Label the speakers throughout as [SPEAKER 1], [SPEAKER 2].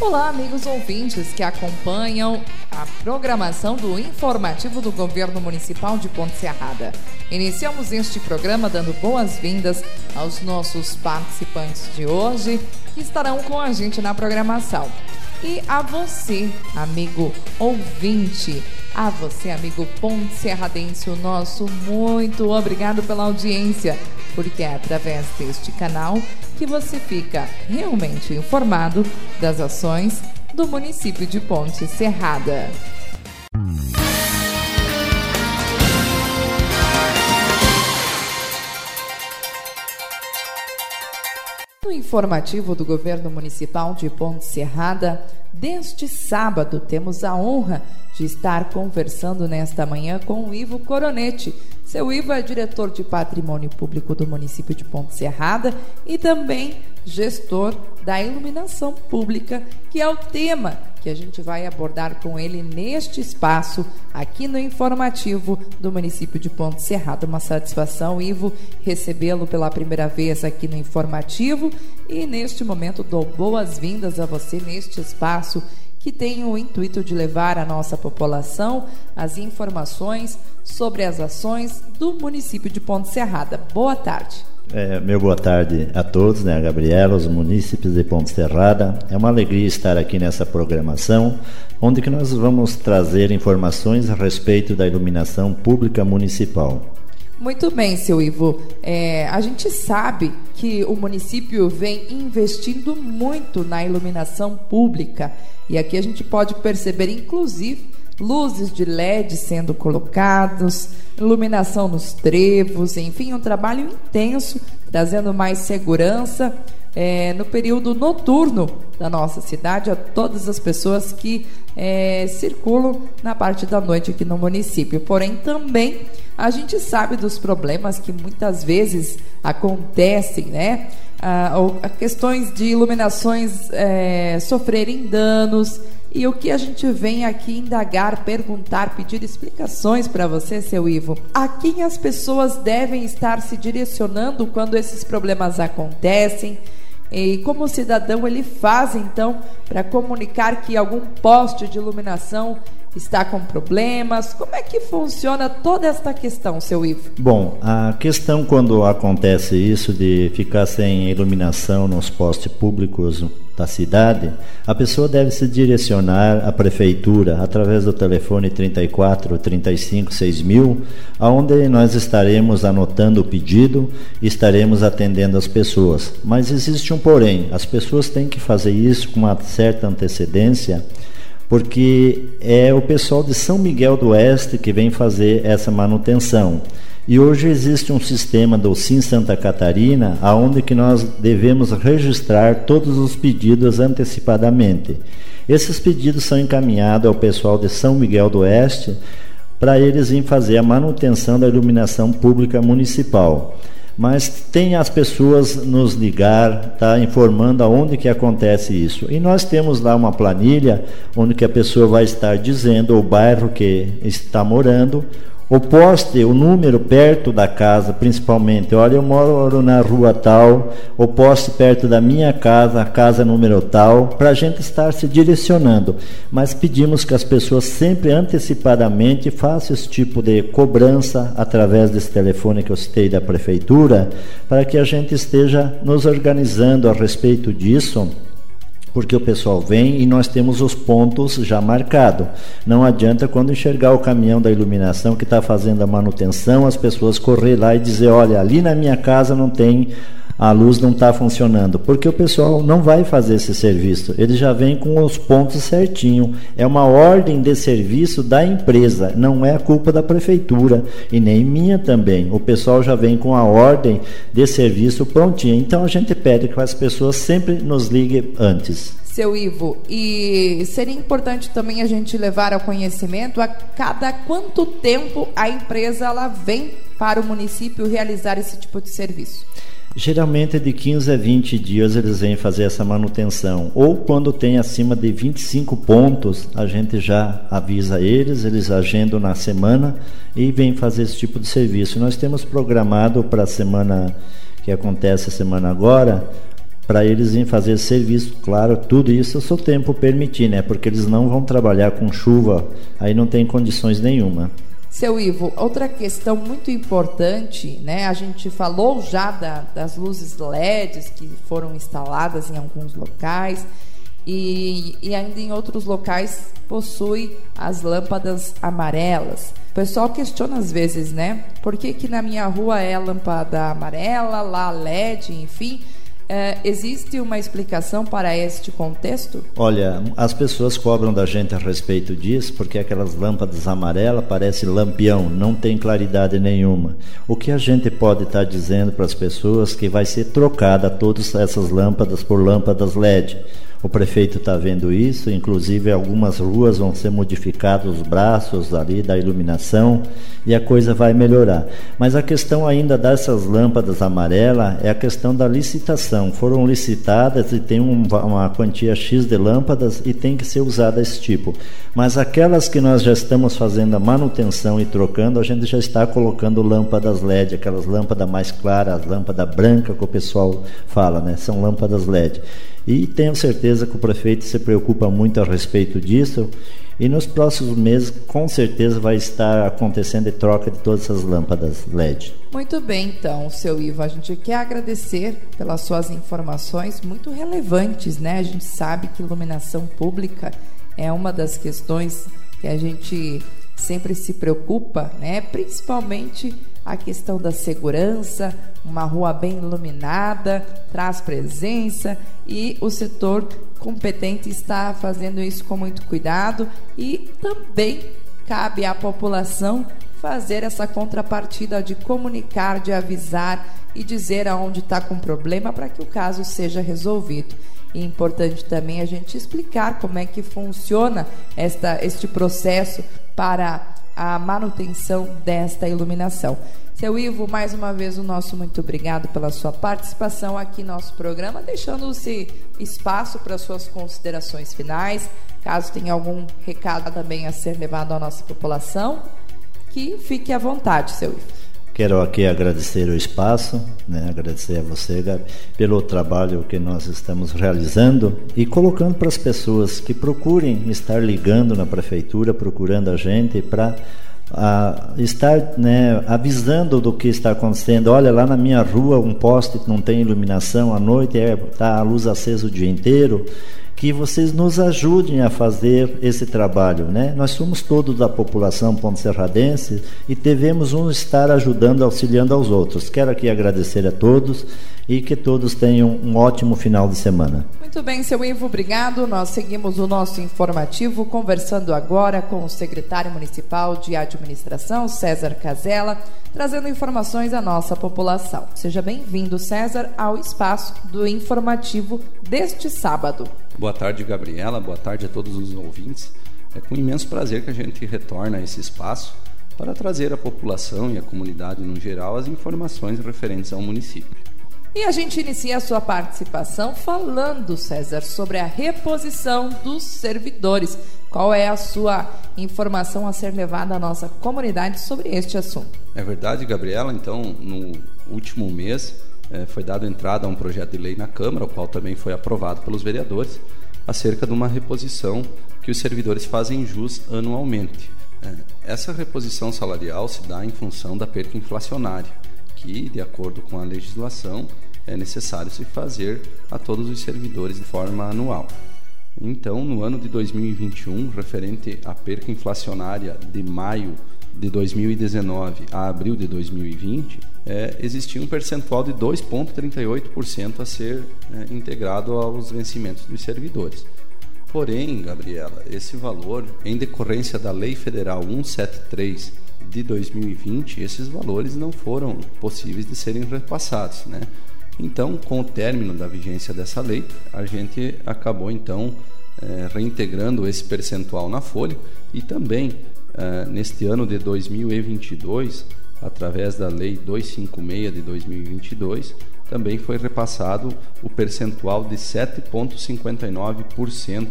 [SPEAKER 1] Olá, amigos ouvintes que acompanham a programação do informativo do Governo Municipal de Ponte Serrada. Iniciamos este programa dando boas-vindas aos nossos participantes de hoje que estarão com a gente na programação. E a você, amigo ouvinte, a você, amigo Ponte Serradense, o nosso muito obrigado pela audiência, porque é através deste canal que você fica realmente informado das ações do município de Ponte Serrada. No informativo do governo municipal de Ponte Serrada, deste sábado temos a honra de estar conversando nesta manhã com o Ivo Coronete, seu Ivo é diretor de patrimônio público do município de Ponte Serrada e também gestor da iluminação pública, que é o tema que a gente vai abordar com ele neste espaço aqui no informativo do município de Ponte Serrada. Uma satisfação, Ivo, recebê-lo pela primeira vez aqui no informativo e neste momento dou boas-vindas a você neste espaço que tem o intuito de levar à nossa população as informações sobre as ações do município de Ponte Serrada. Boa tarde.
[SPEAKER 2] É, meu boa tarde a todos, né, a Gabriela, os munícipes de Ponte Serrada. É uma alegria estar aqui nessa programação, onde que nós vamos trazer informações a respeito da iluminação pública municipal.
[SPEAKER 1] Muito bem, seu Ivo. É, a gente sabe que o município vem investindo muito na iluminação pública e aqui a gente pode perceber, inclusive, luzes de LED sendo colocados, iluminação nos trevos, enfim, um trabalho intenso, trazendo mais segurança é, no período noturno da nossa cidade a todas as pessoas que é, circulam na parte da noite aqui no município. Porém, também a gente sabe dos problemas que muitas vezes acontecem, né? a, a questões de iluminações é, sofrerem danos. E o que a gente vem aqui indagar, perguntar, pedir explicações para você, seu Ivo, a quem as pessoas devem estar se direcionando quando esses problemas acontecem? E como o cidadão ele faz então para comunicar que algum poste de iluminação está com problemas? Como é que funciona toda esta questão, seu Ivo?
[SPEAKER 2] Bom, a questão quando acontece isso de ficar sem iluminação nos postes públicos da cidade, a pessoa deve se direcionar à prefeitura através do telefone 34 35 6000, aonde nós estaremos anotando o pedido estaremos atendendo as pessoas. Mas existe um porém, as pessoas têm que fazer isso com uma certa antecedência porque é o pessoal de São Miguel do Oeste que vem fazer essa manutenção. E hoje existe um sistema do Sim Santa Catarina, aonde que nós devemos registrar todos os pedidos antecipadamente. Esses pedidos são encaminhados ao pessoal de São Miguel do Oeste para eles irem fazer a manutenção da iluminação pública municipal mas tem as pessoas nos ligar, tá informando aonde que acontece isso. E nós temos lá uma planilha onde que a pessoa vai estar dizendo o bairro que está morando, o poste, o número perto da casa, principalmente. Olha, eu moro na rua tal, o poste perto da minha casa, a casa número tal, para a gente estar se direcionando. Mas pedimos que as pessoas sempre antecipadamente façam esse tipo de cobrança através desse telefone que eu citei da prefeitura, para que a gente esteja nos organizando a respeito disso porque o pessoal vem e nós temos os pontos já marcados. Não adianta quando enxergar o caminhão da iluminação que está fazendo a manutenção, as pessoas correr lá e dizer, olha, ali na minha casa não tem a luz não está funcionando, porque o pessoal não vai fazer esse serviço, ele já vem com os pontos certinho. É uma ordem de serviço da empresa, não é culpa da prefeitura e nem minha também. O pessoal já vem com a ordem de serviço prontinha. Então a gente pede que as pessoas sempre nos liguem antes
[SPEAKER 1] seu Ivo. E seria importante também a gente levar ao conhecimento a cada quanto tempo a empresa ela vem para o município realizar esse tipo de serviço.
[SPEAKER 2] Geralmente de 15 a 20 dias eles vêm fazer essa manutenção. Ou quando tem acima de 25 pontos, a gente já avisa eles, eles agendam na semana e vêm fazer esse tipo de serviço. Nós temos programado para a semana que acontece a semana agora, para eles em fazer serviço, claro, tudo isso se o tempo permitir, né? Porque eles não vão trabalhar com chuva, aí não tem condições nenhuma.
[SPEAKER 1] Seu Ivo, outra questão muito importante, né? A gente falou já da, das luzes LEDs que foram instaladas em alguns locais e, e ainda em outros locais possui as lâmpadas amarelas. O pessoal questiona às vezes, né? Por que, que na minha rua é lâmpada amarela, lá LED, enfim? É, existe uma explicação para este contexto?
[SPEAKER 2] Olha, as pessoas cobram da gente a respeito disso porque aquelas lâmpadas amarelas parecem lampião, não tem claridade nenhuma. O que a gente pode estar tá dizendo para as pessoas que vai ser trocada todas essas lâmpadas por lâmpadas LED. O prefeito está vendo isso, inclusive algumas ruas vão ser modificados os braços ali da iluminação e a coisa vai melhorar. Mas a questão ainda dessas lâmpadas amarelas é a questão da licitação. Foram licitadas e tem um, uma quantia X de lâmpadas e tem que ser usada esse tipo. Mas aquelas que nós já estamos fazendo a manutenção e trocando, a gente já está colocando lâmpadas LED, aquelas lâmpadas mais claras, lâmpada branca que o pessoal fala, né? São lâmpadas LED. E tenho certeza que o prefeito se preocupa muito a respeito disso. E nos próximos meses, com certeza, vai estar acontecendo a troca de todas essas lâmpadas LED.
[SPEAKER 1] Muito bem, então, seu Ivo. A gente quer agradecer pelas suas informações muito relevantes, né? A gente sabe que iluminação pública é uma das questões que a gente sempre se preocupa, né? Principalmente a questão da segurança, uma rua bem iluminada, traz presença e o setor competente está fazendo isso com muito cuidado e também cabe à população fazer essa contrapartida de comunicar, de avisar e dizer aonde está com problema para que o caso seja resolvido. É importante também a gente explicar como é que funciona esta, este processo para a manutenção desta iluminação. Seu Ivo, mais uma vez o nosso muito obrigado pela sua participação aqui no nosso programa, deixando-se espaço para suas considerações finais. Caso tenha algum recado também a ser levado à nossa população, que fique à vontade, seu Ivo.
[SPEAKER 2] Quero aqui agradecer o espaço, né? agradecer a você, Gabi, pelo trabalho que nós estamos realizando e colocando para as pessoas que procurem estar ligando na prefeitura, procurando a gente para a estar né, avisando do que está acontecendo. Olha, lá na minha rua um poste não tem iluminação à noite, está é, tá a luz acesa o dia inteiro que vocês nos ajudem a fazer esse trabalho, né? Nós somos todos da população ponte serradense e devemos um estar ajudando, auxiliando aos outros. Quero aqui agradecer a todos e que todos tenham um ótimo final de semana.
[SPEAKER 1] Muito bem, seu Ivo, obrigado. Nós seguimos o nosso informativo conversando agora com o secretário municipal de administração, César Casella, trazendo informações à nossa população. Seja bem-vindo, César, ao espaço do informativo deste sábado.
[SPEAKER 3] Boa tarde, Gabriela. Boa tarde a todos os ouvintes. É com imenso prazer que a gente retorna a esse espaço para trazer à população e à comunidade no geral as informações referentes ao município.
[SPEAKER 1] E a gente inicia a sua participação falando, César, sobre a reposição dos servidores. Qual é a sua informação a ser levada à nossa comunidade sobre este assunto?
[SPEAKER 3] É verdade, Gabriela. Então, no último mês, é, foi dado entrada a um projeto de lei na Câmara, o qual também foi aprovado pelos vereadores, acerca de uma reposição que os servidores fazem jus anualmente. É, essa reposição salarial se dá em função da perca inflacionária, que, de acordo com a legislação, é necessário se fazer a todos os servidores de forma anual. Então, no ano de 2021, referente à perca inflacionária de maio de 2019 a abril de 2020, é, existia um percentual de 2,38% a ser é, integrado aos vencimentos dos servidores. Porém, Gabriela, esse valor, em decorrência da Lei Federal 173 de 2020, esses valores não foram possíveis de serem repassados, né? Então, com o término da vigência dessa lei, a gente acabou então é, reintegrando esse percentual na folha e também é, neste ano de 2022 através da Lei 256 de 2022, também foi repassado o percentual de 7,59%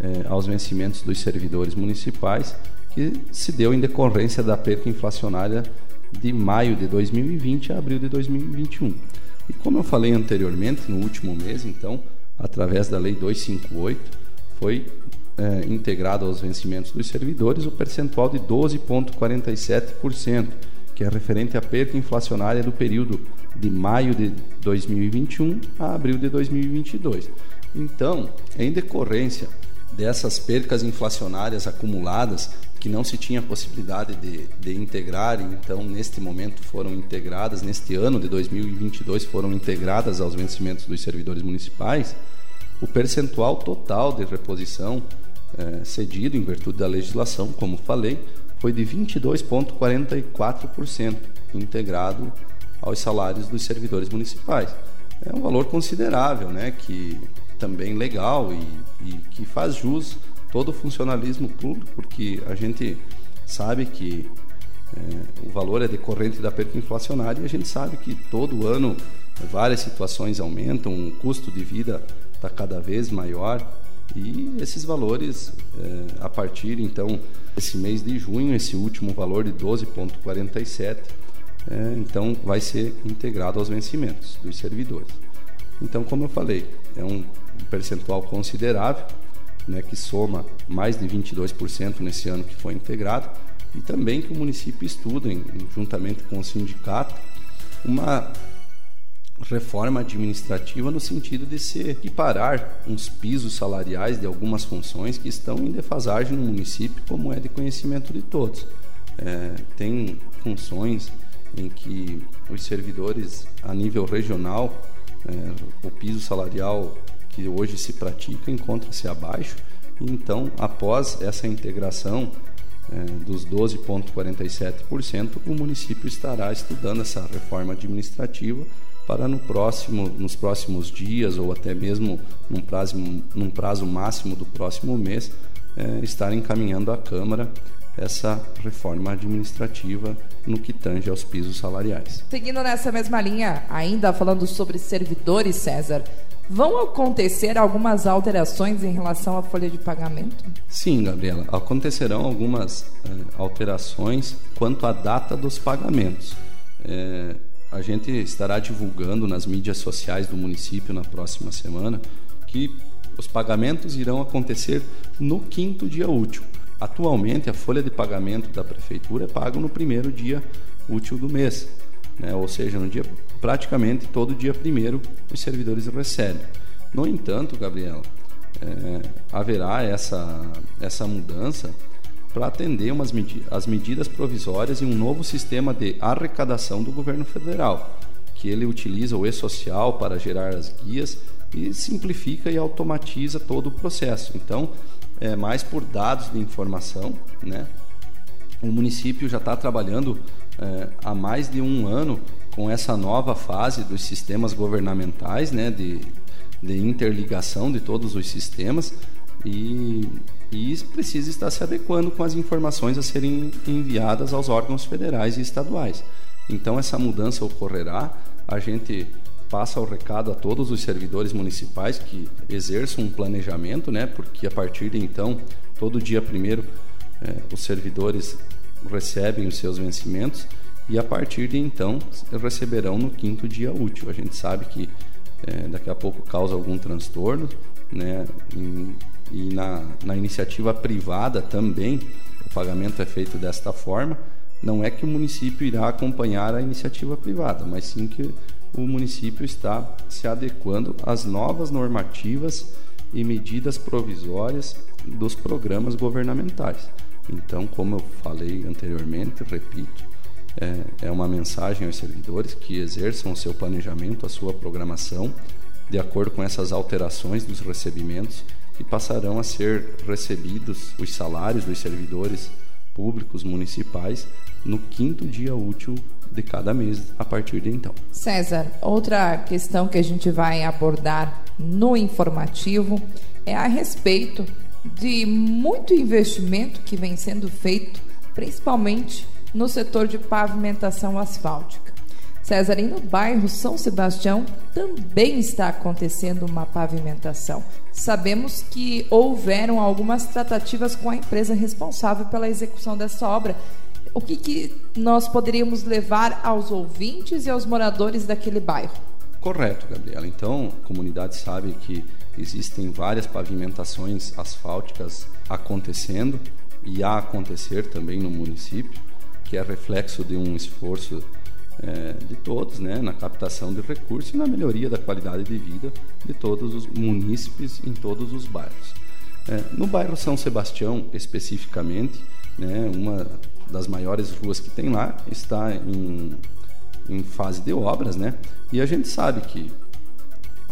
[SPEAKER 3] eh, aos vencimentos dos servidores municipais, que se deu em decorrência da perca inflacionária de maio de 2020 a abril de 2021. E como eu falei anteriormente, no último mês, então, através da Lei 258, foi é, integrado aos vencimentos dos servidores o percentual de 12,47%, que é referente à perda inflacionária do período de maio de 2021 a abril de 2022. Então, em decorrência dessas percas inflacionárias acumuladas, que não se tinha possibilidade de, de integrar, então neste momento foram integradas, neste ano de 2022 foram integradas aos vencimentos dos servidores municipais, o percentual total de reposição é, cedido em virtude da legislação, como falei, foi de 22,44% integrado aos salários dos servidores municipais. É um valor considerável, né, que também legal e, e que faz jus todo o funcionalismo público, porque a gente sabe que é, o valor é decorrente da perda inflacionária e a gente sabe que todo ano várias situações aumentam, o custo de vida está cada vez maior e esses valores, é, a partir então esse mês de junho, esse último valor de 12,47, é, então vai ser integrado aos vencimentos dos servidores. Então, como eu falei, é um percentual considerável, né, que soma mais de 22% nesse ano que foi integrado, e também que o município estuda, juntamente com o sindicato, uma reforma administrativa no sentido de se equiparar uns pisos salariais de algumas funções que estão em defasagem no município, como é de conhecimento de todos. É, tem funções em que os servidores a nível regional, é, o piso salarial que hoje se pratica encontra-se abaixo, então, após essa integração é, dos 12,47%, o município estará estudando essa reforma administrativa para no próximo, nos próximos dias ou até mesmo num prazo, num prazo máximo do próximo mês, é, estar encaminhando à Câmara essa reforma administrativa no que tange aos pisos salariais.
[SPEAKER 1] Seguindo nessa mesma linha, ainda falando sobre servidores, César, vão acontecer algumas alterações em relação à folha de pagamento?
[SPEAKER 3] Sim, Gabriela, acontecerão algumas é, alterações quanto à data dos pagamentos. É, a gente estará divulgando nas mídias sociais do município na próxima semana que os pagamentos irão acontecer no quinto dia útil. Atualmente, a folha de pagamento da prefeitura é paga no primeiro dia útil do mês, né? ou seja, no dia praticamente todo dia primeiro os servidores recebem. No entanto, Gabriela, é, haverá essa, essa mudança para atender umas medi as medidas provisórias e um novo sistema de arrecadação do governo federal, que ele utiliza o e-social para gerar as guias e simplifica e automatiza todo o processo. Então, é mais por dados de informação, né? O município já está trabalhando é, há mais de um ano com essa nova fase dos sistemas governamentais, né? De, de interligação de todos os sistemas e e precisa estar se adequando com as informações a serem enviadas aos órgãos federais e estaduais. Então essa mudança ocorrerá, a gente passa o recado a todos os servidores municipais que exerçam um planejamento, né? Porque a partir de então, todo dia primeiro, é, os servidores recebem os seus vencimentos e a partir de então receberão no quinto dia útil. A gente sabe que é, daqui a pouco causa algum transtorno, né? Em, e na, na iniciativa privada também o pagamento é feito desta forma. Não é que o município irá acompanhar a iniciativa privada, mas sim que o município está se adequando às novas normativas e medidas provisórias dos programas governamentais. Então, como eu falei anteriormente, repito, é, é uma mensagem aos servidores que exerçam o seu planejamento, a sua programação, de acordo com essas alterações dos recebimentos e passarão a ser recebidos os salários dos servidores públicos municipais no quinto dia útil de cada mês a partir de então.
[SPEAKER 1] César, outra questão que a gente vai abordar no informativo é a respeito de muito investimento que vem sendo feito, principalmente no setor de pavimentação asfáltica. César, e no bairro São Sebastião também está acontecendo uma pavimentação. Sabemos que houveram algumas tratativas com a empresa responsável pela execução dessa obra. O que, que nós poderíamos levar aos ouvintes e aos moradores daquele bairro?
[SPEAKER 3] Correto, Gabriela. Então, a comunidade sabe que existem várias pavimentações asfálticas acontecendo e a acontecer também no município, que é reflexo de um esforço é, de todos né, na captação de recursos e na melhoria da qualidade de vida de todos os munícipes em todos os bairros. É, no bairro São Sebastião, especificamente, né, uma das maiores ruas que tem lá está em, em fase de obras, né? E a gente sabe que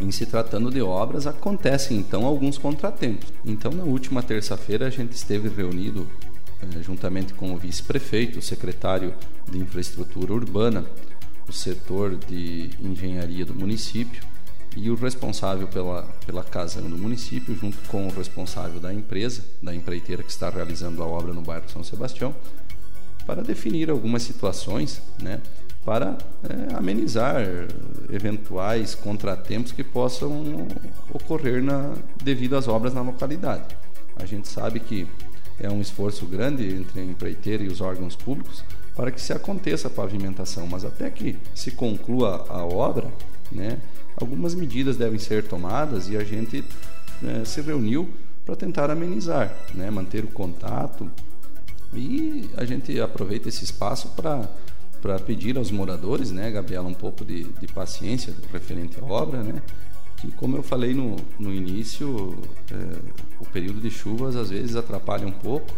[SPEAKER 3] em se tratando de obras acontecem então alguns contratempos. Então na última terça-feira a gente esteve reunido eh, juntamente com o vice-prefeito, o secretário de infraestrutura urbana, o setor de engenharia do município e o responsável pela, pela casão do município, junto com o responsável da empresa, da empreiteira que está realizando a obra no bairro São Sebastião, para definir algumas situações, né, para é, amenizar eventuais contratempos que possam ocorrer na, devido às obras na localidade. A gente sabe que é um esforço grande entre a empreiteira e os órgãos públicos para que se aconteça a pavimentação, mas até que se conclua a obra, né, algumas medidas devem ser tomadas e a gente né, se reuniu para tentar amenizar, né, manter o contato e a gente aproveita esse espaço para pedir aos moradores, né, Gabriela, um pouco de, de paciência referente à obra, né, que como eu falei no, no início, é, o período de chuvas às vezes atrapalha um pouco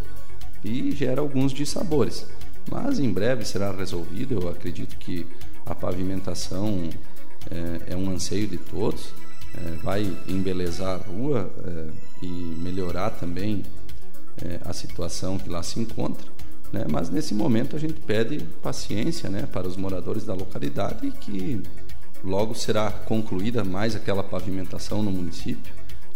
[SPEAKER 3] e gera alguns dissabores. Mas em breve será resolvido. Eu acredito que a pavimentação é, é um anseio de todos, é, vai embelezar a rua e melhorar também é, a situação que lá se encontra. Né? Mas nesse momento a gente pede paciência né, para os moradores da localidade que logo será concluída mais aquela pavimentação no município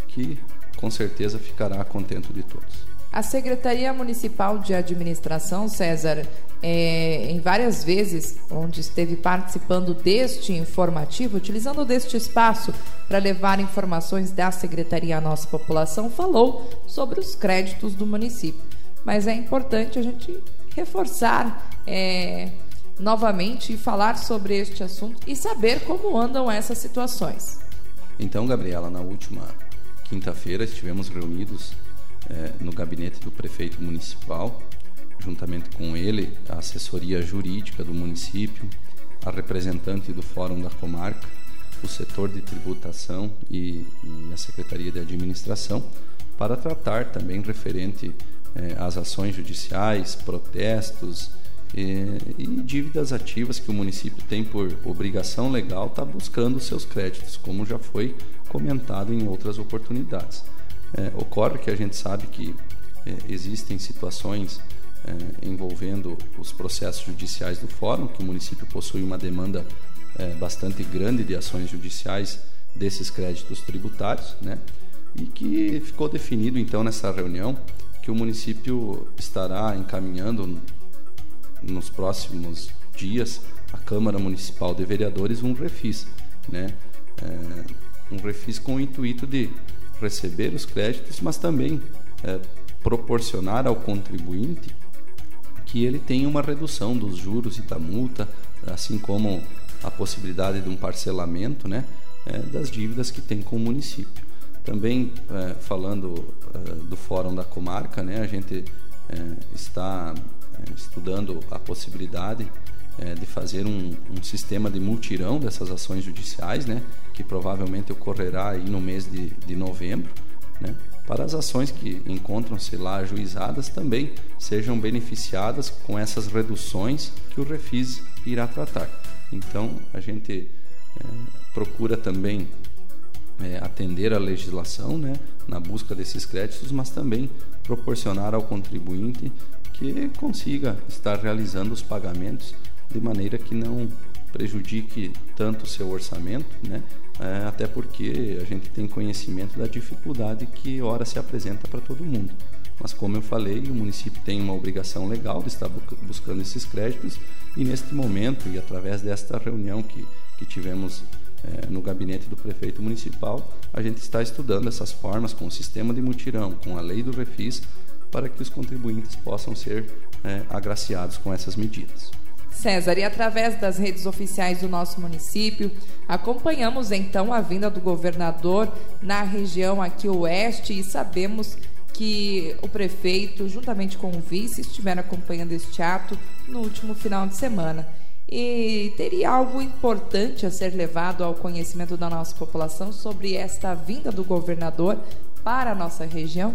[SPEAKER 3] que com certeza ficará contento de todos.
[SPEAKER 1] A Secretaria Municipal de Administração, César, é, em várias vezes, onde esteve participando deste informativo, utilizando deste espaço para levar informações da Secretaria à nossa população, falou sobre os créditos do município. Mas é importante a gente reforçar é, novamente e falar sobre este assunto e saber como andam essas situações.
[SPEAKER 3] Então, Gabriela, na última quinta-feira estivemos reunidos é, no gabinete do prefeito municipal, juntamente com ele, a assessoria jurídica do município, a representante do Fórum da Comarca, o setor de tributação e, e a Secretaria de Administração, para tratar também referente é, às ações judiciais, protestos e, e, dívidas ativas que o município tem por obrigação legal está buscando seus créditos, como já foi comentado em outras oportunidades. É, ocorre que a gente sabe que é, existem situações é, envolvendo os processos judiciais do Fórum, que o município possui uma demanda é, bastante grande de ações judiciais desses créditos tributários, né? e que ficou definido então nessa reunião que o município estará encaminhando nos próximos dias à Câmara Municipal de Vereadores um refis, né? É, um refis com o intuito de receber os créditos, mas também é, proporcionar ao contribuinte que ele tenha uma redução dos juros e da multa, assim como a possibilidade de um parcelamento né, é, das dívidas que tem com o município. Também é, falando é, do Fórum da Comarca, né, a gente está estudando a possibilidade de fazer um, um, sistema de multirão dessas ações judiciais, né, que provavelmente ocorrerá aí no mês de, de novembro, né, para as ações que encontram-se lá ajuizadas também sejam beneficiadas com essas reduções que o Refis irá tratar. Então, a gente é, procura também é, atender a legislação né, na busca desses créditos, mas também proporcionar ao contribuinte que consiga estar realizando os pagamentos de maneira que não prejudique tanto o seu orçamento, né, é, até porque a gente tem conhecimento da dificuldade que ora se apresenta para todo mundo. Mas como eu falei, o município tem uma obrigação legal de estar buscando esses créditos e neste momento e através desta reunião que, que tivemos é, no gabinete do prefeito municipal, a gente está estudando essas formas com o sistema de mutirão, com a lei do refis, para que os contribuintes possam ser é, agraciados com essas medidas.
[SPEAKER 1] César, e através das redes oficiais do nosso município, acompanhamos então a vinda do governador na região aqui oeste e sabemos que o prefeito, juntamente com o vice, estiveram acompanhando este ato no último final de semana. E teria algo importante a ser levado ao conhecimento da nossa população sobre esta vinda do governador para a nossa região?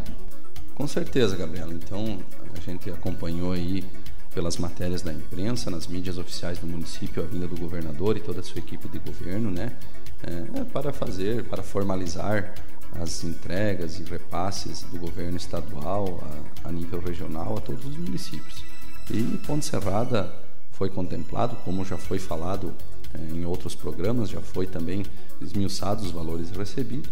[SPEAKER 3] Com certeza, Gabriela. Então, a gente acompanhou aí pelas matérias da imprensa, nas mídias oficiais do município, a vinda do governador e toda a sua equipe de governo, né? É, para fazer, para formalizar as entregas e repasses do governo estadual a, a nível regional a todos os municípios. E Ponte Serrada foi contemplado, como já foi falado é, em outros programas, já foi também esmiuçados os valores recebidos.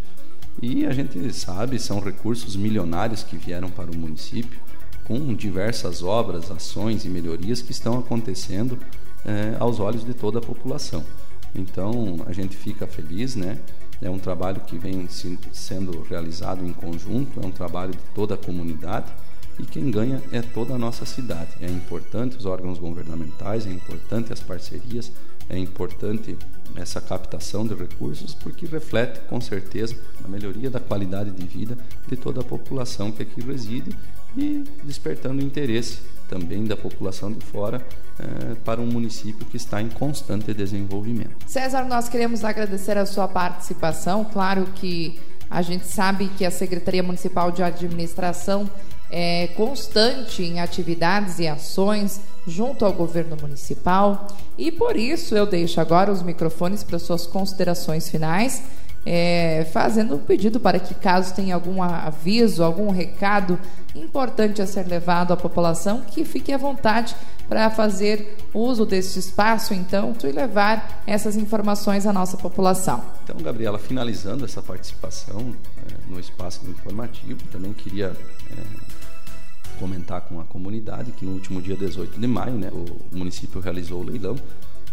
[SPEAKER 3] E a gente sabe, são recursos milionários que vieram para o município, com diversas obras, ações e melhorias que estão acontecendo é, aos olhos de toda a população. Então a gente fica feliz, né? É um trabalho que vem sendo realizado em conjunto, é um trabalho de toda a comunidade e quem ganha é toda a nossa cidade. É importante os órgãos governamentais, é importante as parcerias, é importante essa captação de recursos porque reflete com certeza a melhoria da qualidade de vida de toda a população que aqui reside e despertando interesse também da população de fora é, para um município que está em constante desenvolvimento.
[SPEAKER 1] César, nós queremos agradecer a sua participação. Claro que a gente sabe que a Secretaria Municipal de Administração é, constante em atividades e ações junto ao governo municipal e por isso eu deixo agora os microfones para suas considerações finais, é, fazendo um pedido para que, caso tenha algum aviso, algum recado importante a ser levado à população, que fique à vontade para fazer uso deste espaço, então, e levar essas informações à nossa população.
[SPEAKER 3] Então, Gabriela, finalizando essa participação é, no espaço do informativo, também queria é, comentar com a comunidade que no último dia 18 de maio, né, o município realizou o leilão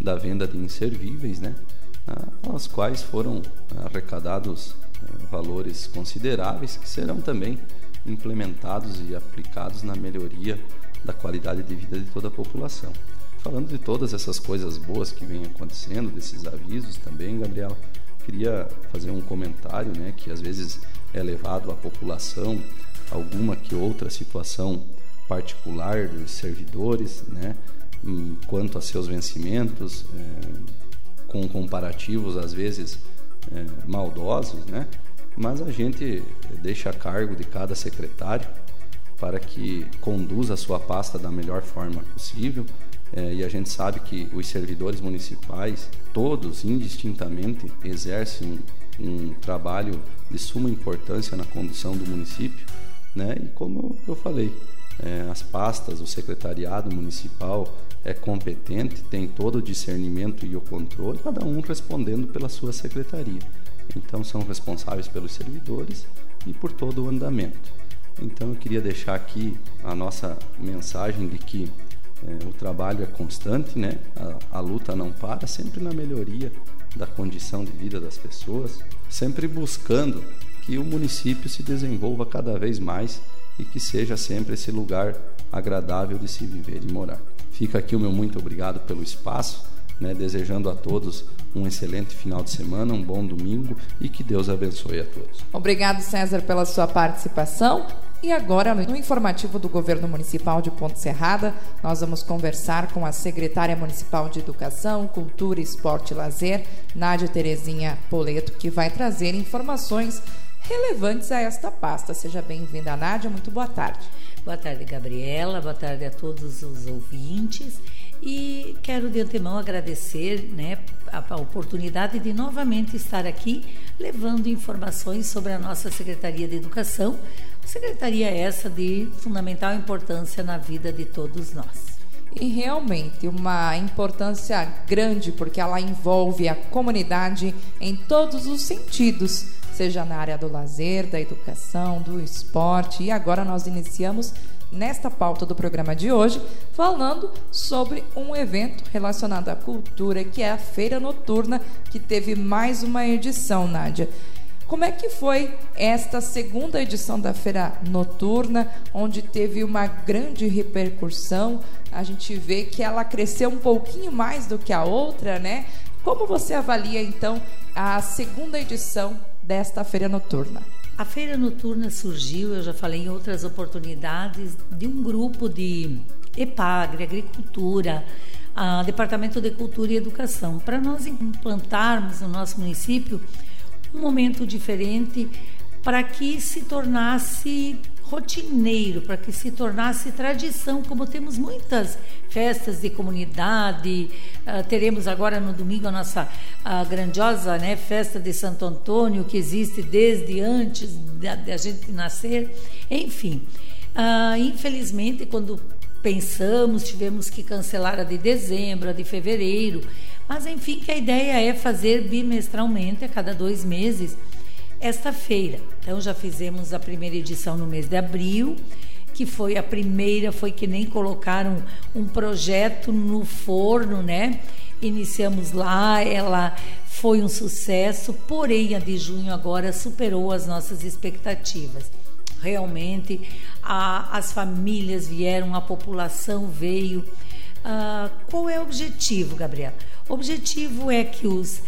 [SPEAKER 3] da venda de inservíveis, né, aos quais foram arrecadados eh, valores consideráveis que serão também implementados e aplicados na melhoria da qualidade de vida de toda a população. Falando de todas essas coisas boas que vêm acontecendo, desses avisos também, Gabriela, queria fazer um comentário, né, que às vezes é levado à população alguma que outra situação particular dos servidores, né? Hum, quanto a seus vencimentos, é, com comparativos às vezes é, maldosos, né? mas a gente deixa a cargo de cada secretário para que conduza a sua pasta da melhor forma possível. É, e a gente sabe que os servidores municipais, todos indistintamente, exercem um trabalho de suma importância na condução do município né? E como eu falei, é, as pastas, o secretariado municipal é competente, tem todo o discernimento e o controle, cada um respondendo pela sua secretaria. Então são responsáveis pelos servidores e por todo o andamento. Então eu queria deixar aqui a nossa mensagem de que é, o trabalho é constante, né? A, a luta não para, sempre na melhoria da condição de vida das pessoas, sempre buscando que o município se desenvolva cada vez mais e que seja sempre esse lugar agradável de se viver e morar. Fica aqui o meu muito obrigado pelo espaço, né, desejando a todos um excelente final de semana, um bom domingo e que Deus abençoe a todos.
[SPEAKER 1] Obrigado, César, pela sua participação. E agora, no informativo do Governo Municipal de Ponte Serrada, nós vamos conversar com a secretária municipal de Educação, Cultura, Esporte e Lazer, Nádia Terezinha Poleto, que vai trazer informações relevantes a esta pasta. Seja bem-vinda, Nádia. Muito boa tarde.
[SPEAKER 4] Boa tarde, Gabriela. Boa tarde a todos os ouvintes. E quero de antemão agradecer né, a, a oportunidade de novamente estar aqui levando informações sobre a nossa Secretaria de Educação, secretaria essa de fundamental importância na vida de todos nós.
[SPEAKER 1] E realmente uma importância grande, porque ela envolve a comunidade em todos os sentidos seja na área do lazer, da educação, do esporte. E agora nós iniciamos nesta pauta do programa de hoje, falando sobre um evento relacionado à cultura, que é a Feira Noturna, que teve mais uma edição, Nádia. Como é que foi esta segunda edição da Feira Noturna, onde teve uma grande repercussão? A gente vê que ela cresceu um pouquinho mais do que a outra, né? Como você avalia então a segunda edição desta Feira Noturna?
[SPEAKER 4] A Feira Noturna surgiu, eu já falei em outras oportunidades, de um grupo de EPAGRE, Agricultura, Departamento de Cultura e Educação, para nós implantarmos no nosso município um momento diferente para que se tornasse rotineiro, para que se tornasse tradição, como temos muitas festas de comunidade, uh, teremos agora no domingo a nossa uh, grandiosa né, festa de Santo Antônio, que existe desde antes da, gente nascer, enfim. Uh, infelizmente, quando pensamos, tivemos que cancelar a de dezembro, a de fevereiro, mas enfim, que a ideia é fazer bimestralmente, a cada dois meses, esta feira. Então já fizemos a primeira edição no mês de abril, que foi a primeira, foi que nem colocaram um projeto no forno, né? Iniciamos lá, ela foi um sucesso, porém a de junho agora superou as nossas expectativas. Realmente, a, as famílias vieram, a população veio. Uh, qual é o objetivo, Gabriela? O objetivo é que os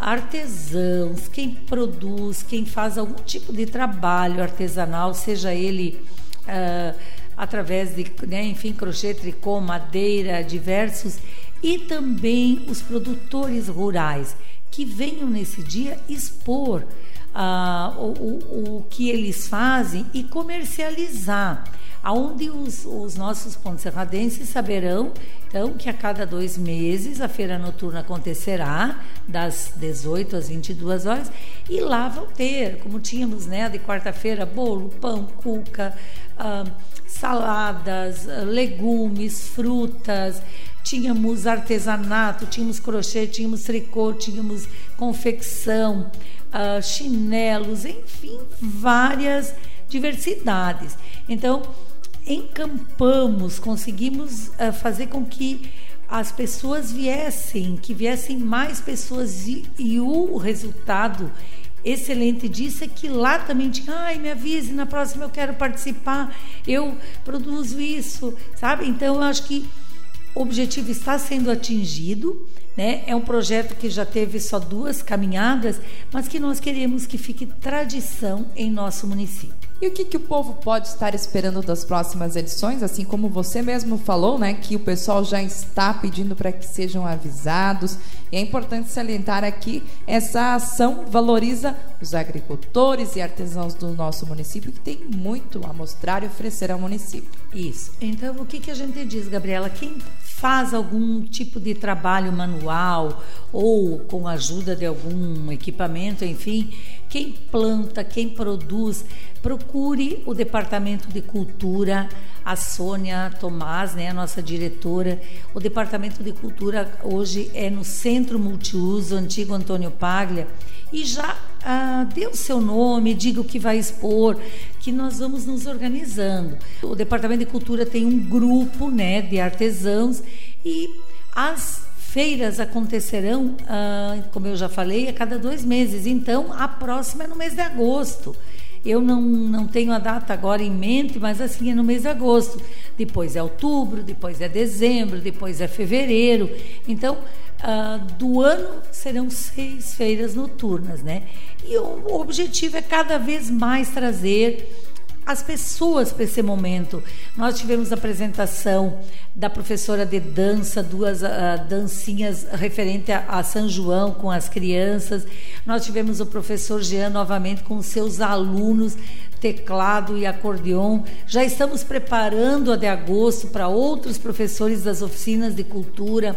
[SPEAKER 4] artesãos, quem produz, quem faz algum tipo de trabalho artesanal, seja ele uh, através de, né, enfim, crochê, tricô, madeira, diversos, e também os produtores rurais que venham nesse dia expor uh, o, o, o que eles fazem e comercializar aonde os, os nossos serradenses saberão então que a cada dois meses a feira noturna acontecerá das 18 às 22 horas e lá vão ter, como tínhamos né, de quarta-feira, bolo, pão, cuca, ah, saladas, legumes, frutas, tínhamos artesanato, tínhamos crochê, tínhamos tricô, tínhamos confecção, ah, chinelos, enfim, várias diversidades. Então, encampamos, conseguimos uh, fazer com que as pessoas viessem, que viessem mais pessoas e, e, o resultado excelente disso é que lá também tinha, ai, me avise, na próxima eu quero participar, eu produzo isso, sabe? Então eu acho que o objetivo está sendo atingido, né? É um projeto que já teve só duas caminhadas, mas que nós queremos que fique tradição em nosso município.
[SPEAKER 1] E o que, que o povo pode estar esperando das próximas edições? Assim como você mesmo falou, né, que o pessoal já está pedindo para que sejam avisados. E é importante salientar aqui essa ação valoriza os agricultores e artesãos do nosso município que tem muito a mostrar e oferecer ao município.
[SPEAKER 4] Isso. Então, o que, que a gente diz, Gabriela? Quem faz algum tipo de trabalho manual ou com a ajuda de algum equipamento, enfim, quem planta, quem produz, procure o Departamento de Cultura, a Sônia Tomás, né, a nossa diretora. O Departamento de Cultura hoje é no Centro Multiuso, antigo Antônio Paglia, e já ah, dê o seu nome, diga o que vai expor, que nós vamos nos organizando. O Departamento de Cultura tem um grupo né, de artesãos e as feiras acontecerão, ah, como eu já falei, a cada dois meses. Então, a próxima é no mês de agosto. Eu não, não tenho a data agora em mente, mas assim é no mês de agosto. Depois é outubro, depois é dezembro, depois é fevereiro. Então, uh, do ano serão seis feiras noturnas, né? E o objetivo é cada vez mais trazer as pessoas para esse momento. Nós tivemos a apresentação da professora de dança, duas uh, dancinhas referente a, a, São João com as crianças. Nós tivemos o professor Jean novamente com seus alunos teclado e acordeon. Já estamos preparando a de agosto para outros professores das oficinas de cultura.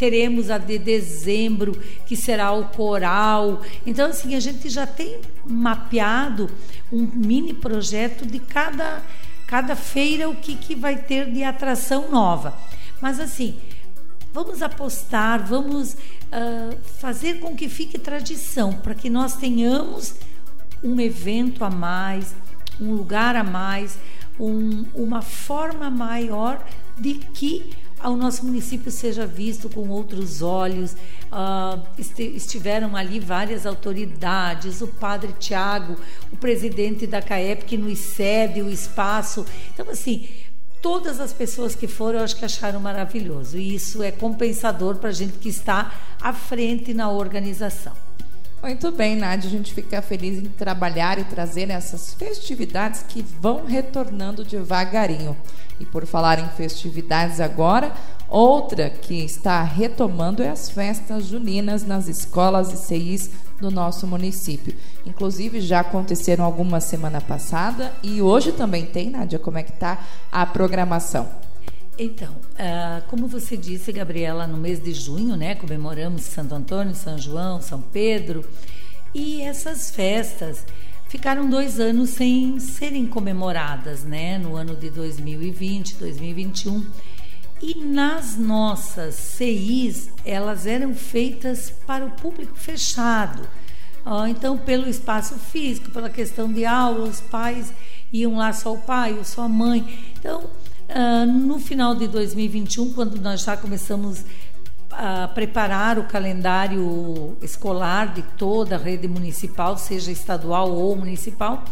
[SPEAKER 4] Teremos a de dezembro, que será o coral. Então, assim, a gente já tem mapeado um mini projeto de cada, cada feira, o que, que vai ter de atração nova. Mas, assim, vamos apostar, vamos uh, fazer com que fique tradição, para que nós tenhamos um evento a mais, um lugar a mais, um, uma forma maior de que o nosso município seja visto com outros olhos. Uh, estiveram ali várias autoridades, o padre Tiago, o presidente da CAEP, que nos cede o espaço. Então, assim, todas as pessoas que foram, eu acho que acharam maravilhoso. E isso é compensador para a gente que está à frente na organização.
[SPEAKER 1] Muito bem, Nádia. A gente fica feliz em trabalhar e trazer essas festividades que vão retornando devagarinho. E por falar em festividades agora, outra que está retomando é as festas juninas nas escolas e CIs do nosso município. Inclusive já aconteceram algumas semana passada e hoje também tem, Nádia, como é que está a programação?
[SPEAKER 4] Então, uh, como você disse, Gabriela, no mês de junho, né, comemoramos Santo Antônio, São João, São Pedro, e essas festas ficaram dois anos sem serem comemoradas, né, no ano de 2020, 2021. E nas nossas CIs, elas eram feitas para o público fechado. Uh, então, pelo espaço físico, pela questão de aula, os pais iam lá só o pai ou só a mãe. Então, Uh, no final de 2021, quando nós já começamos a preparar o calendário escolar de toda a rede municipal, seja estadual ou municipal,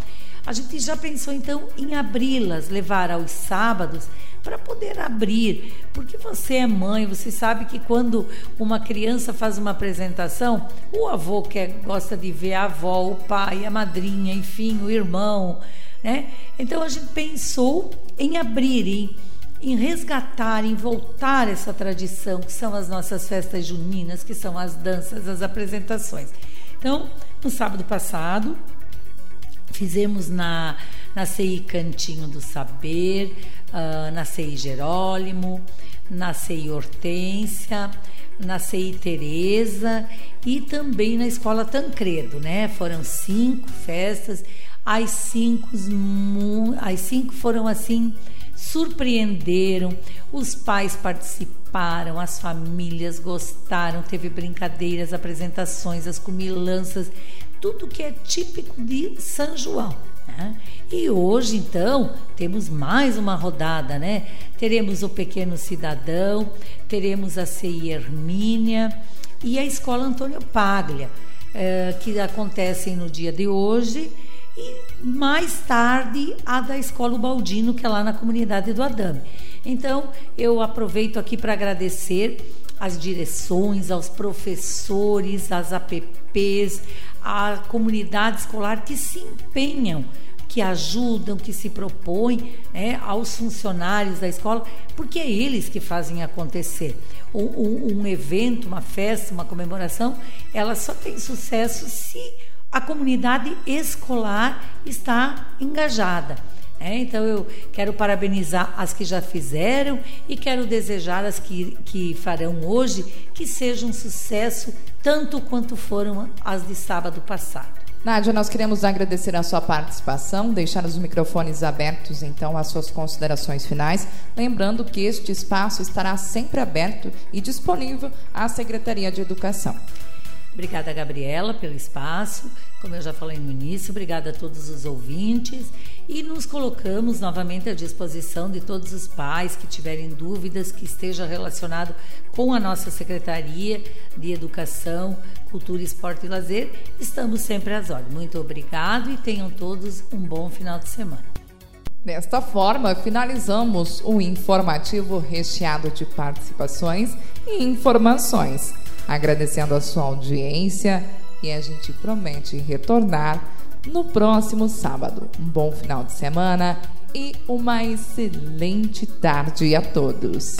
[SPEAKER 4] a gente já pensou então em abri-las, levar aos sábados para poder abrir, porque você é mãe, você sabe que quando uma criança faz uma apresentação, o avô quer gosta de ver a avó, o pai, a madrinha, enfim, o irmão, né? Então a gente pensou em abrir, em, em resgatar, em voltar essa tradição que são as nossas festas juninas, que são as danças, as apresentações. Então, no sábado passado, fizemos na, na CI Cantinho do Saber, uh, na CI Jerólimo, na CI Hortência, na CI Tereza e também na Escola Tancredo, né? Foram cinco festas as cinco, as cinco foram assim, surpreenderam, os pais participaram, as famílias gostaram, teve brincadeiras, apresentações, as comilanças, tudo que é típico de São João. Né? E hoje, então, temos mais uma rodada, né? Teremos o Pequeno Cidadão, teremos a CI Hermínia e a Escola Antônio Paglia, eh, que acontecem no dia de hoje e mais tarde a da Escola Baldino, que é lá na comunidade do Adame. Então, eu aproveito aqui para agradecer às direções, aos professores, às APPs, à comunidade escolar que se empenham, que ajudam, que se propõem, né, aos funcionários da escola, porque é eles que fazem acontecer. Um, um evento, uma festa, uma comemoração, ela só tem sucesso se a comunidade escolar está engajada. É, então eu quero parabenizar as que já fizeram e quero desejar as que, que farão hoje que sejam um sucesso tanto quanto foram as de sábado passado.
[SPEAKER 1] Nádia, nós queremos agradecer a sua participação, deixar os microfones abertos, então, às suas considerações finais. Lembrando que este espaço estará sempre aberto e disponível à Secretaria de Educação.
[SPEAKER 4] Obrigada, Gabriela, pelo espaço. Como eu já falei no início, obrigada a todos os ouvintes. E nos colocamos novamente à disposição de todos os pais que tiverem dúvidas que esteja relacionado com a nossa Secretaria de Educação, Cultura, Esporte e Lazer. Estamos sempre às ordens. Muito obrigado e tenham todos um bom final de semana.
[SPEAKER 1] Desta forma, finalizamos o informativo recheado de participações e informações agradecendo a sua audiência e a gente promete retornar no próximo sábado. Um bom final de semana e uma excelente tarde a todos.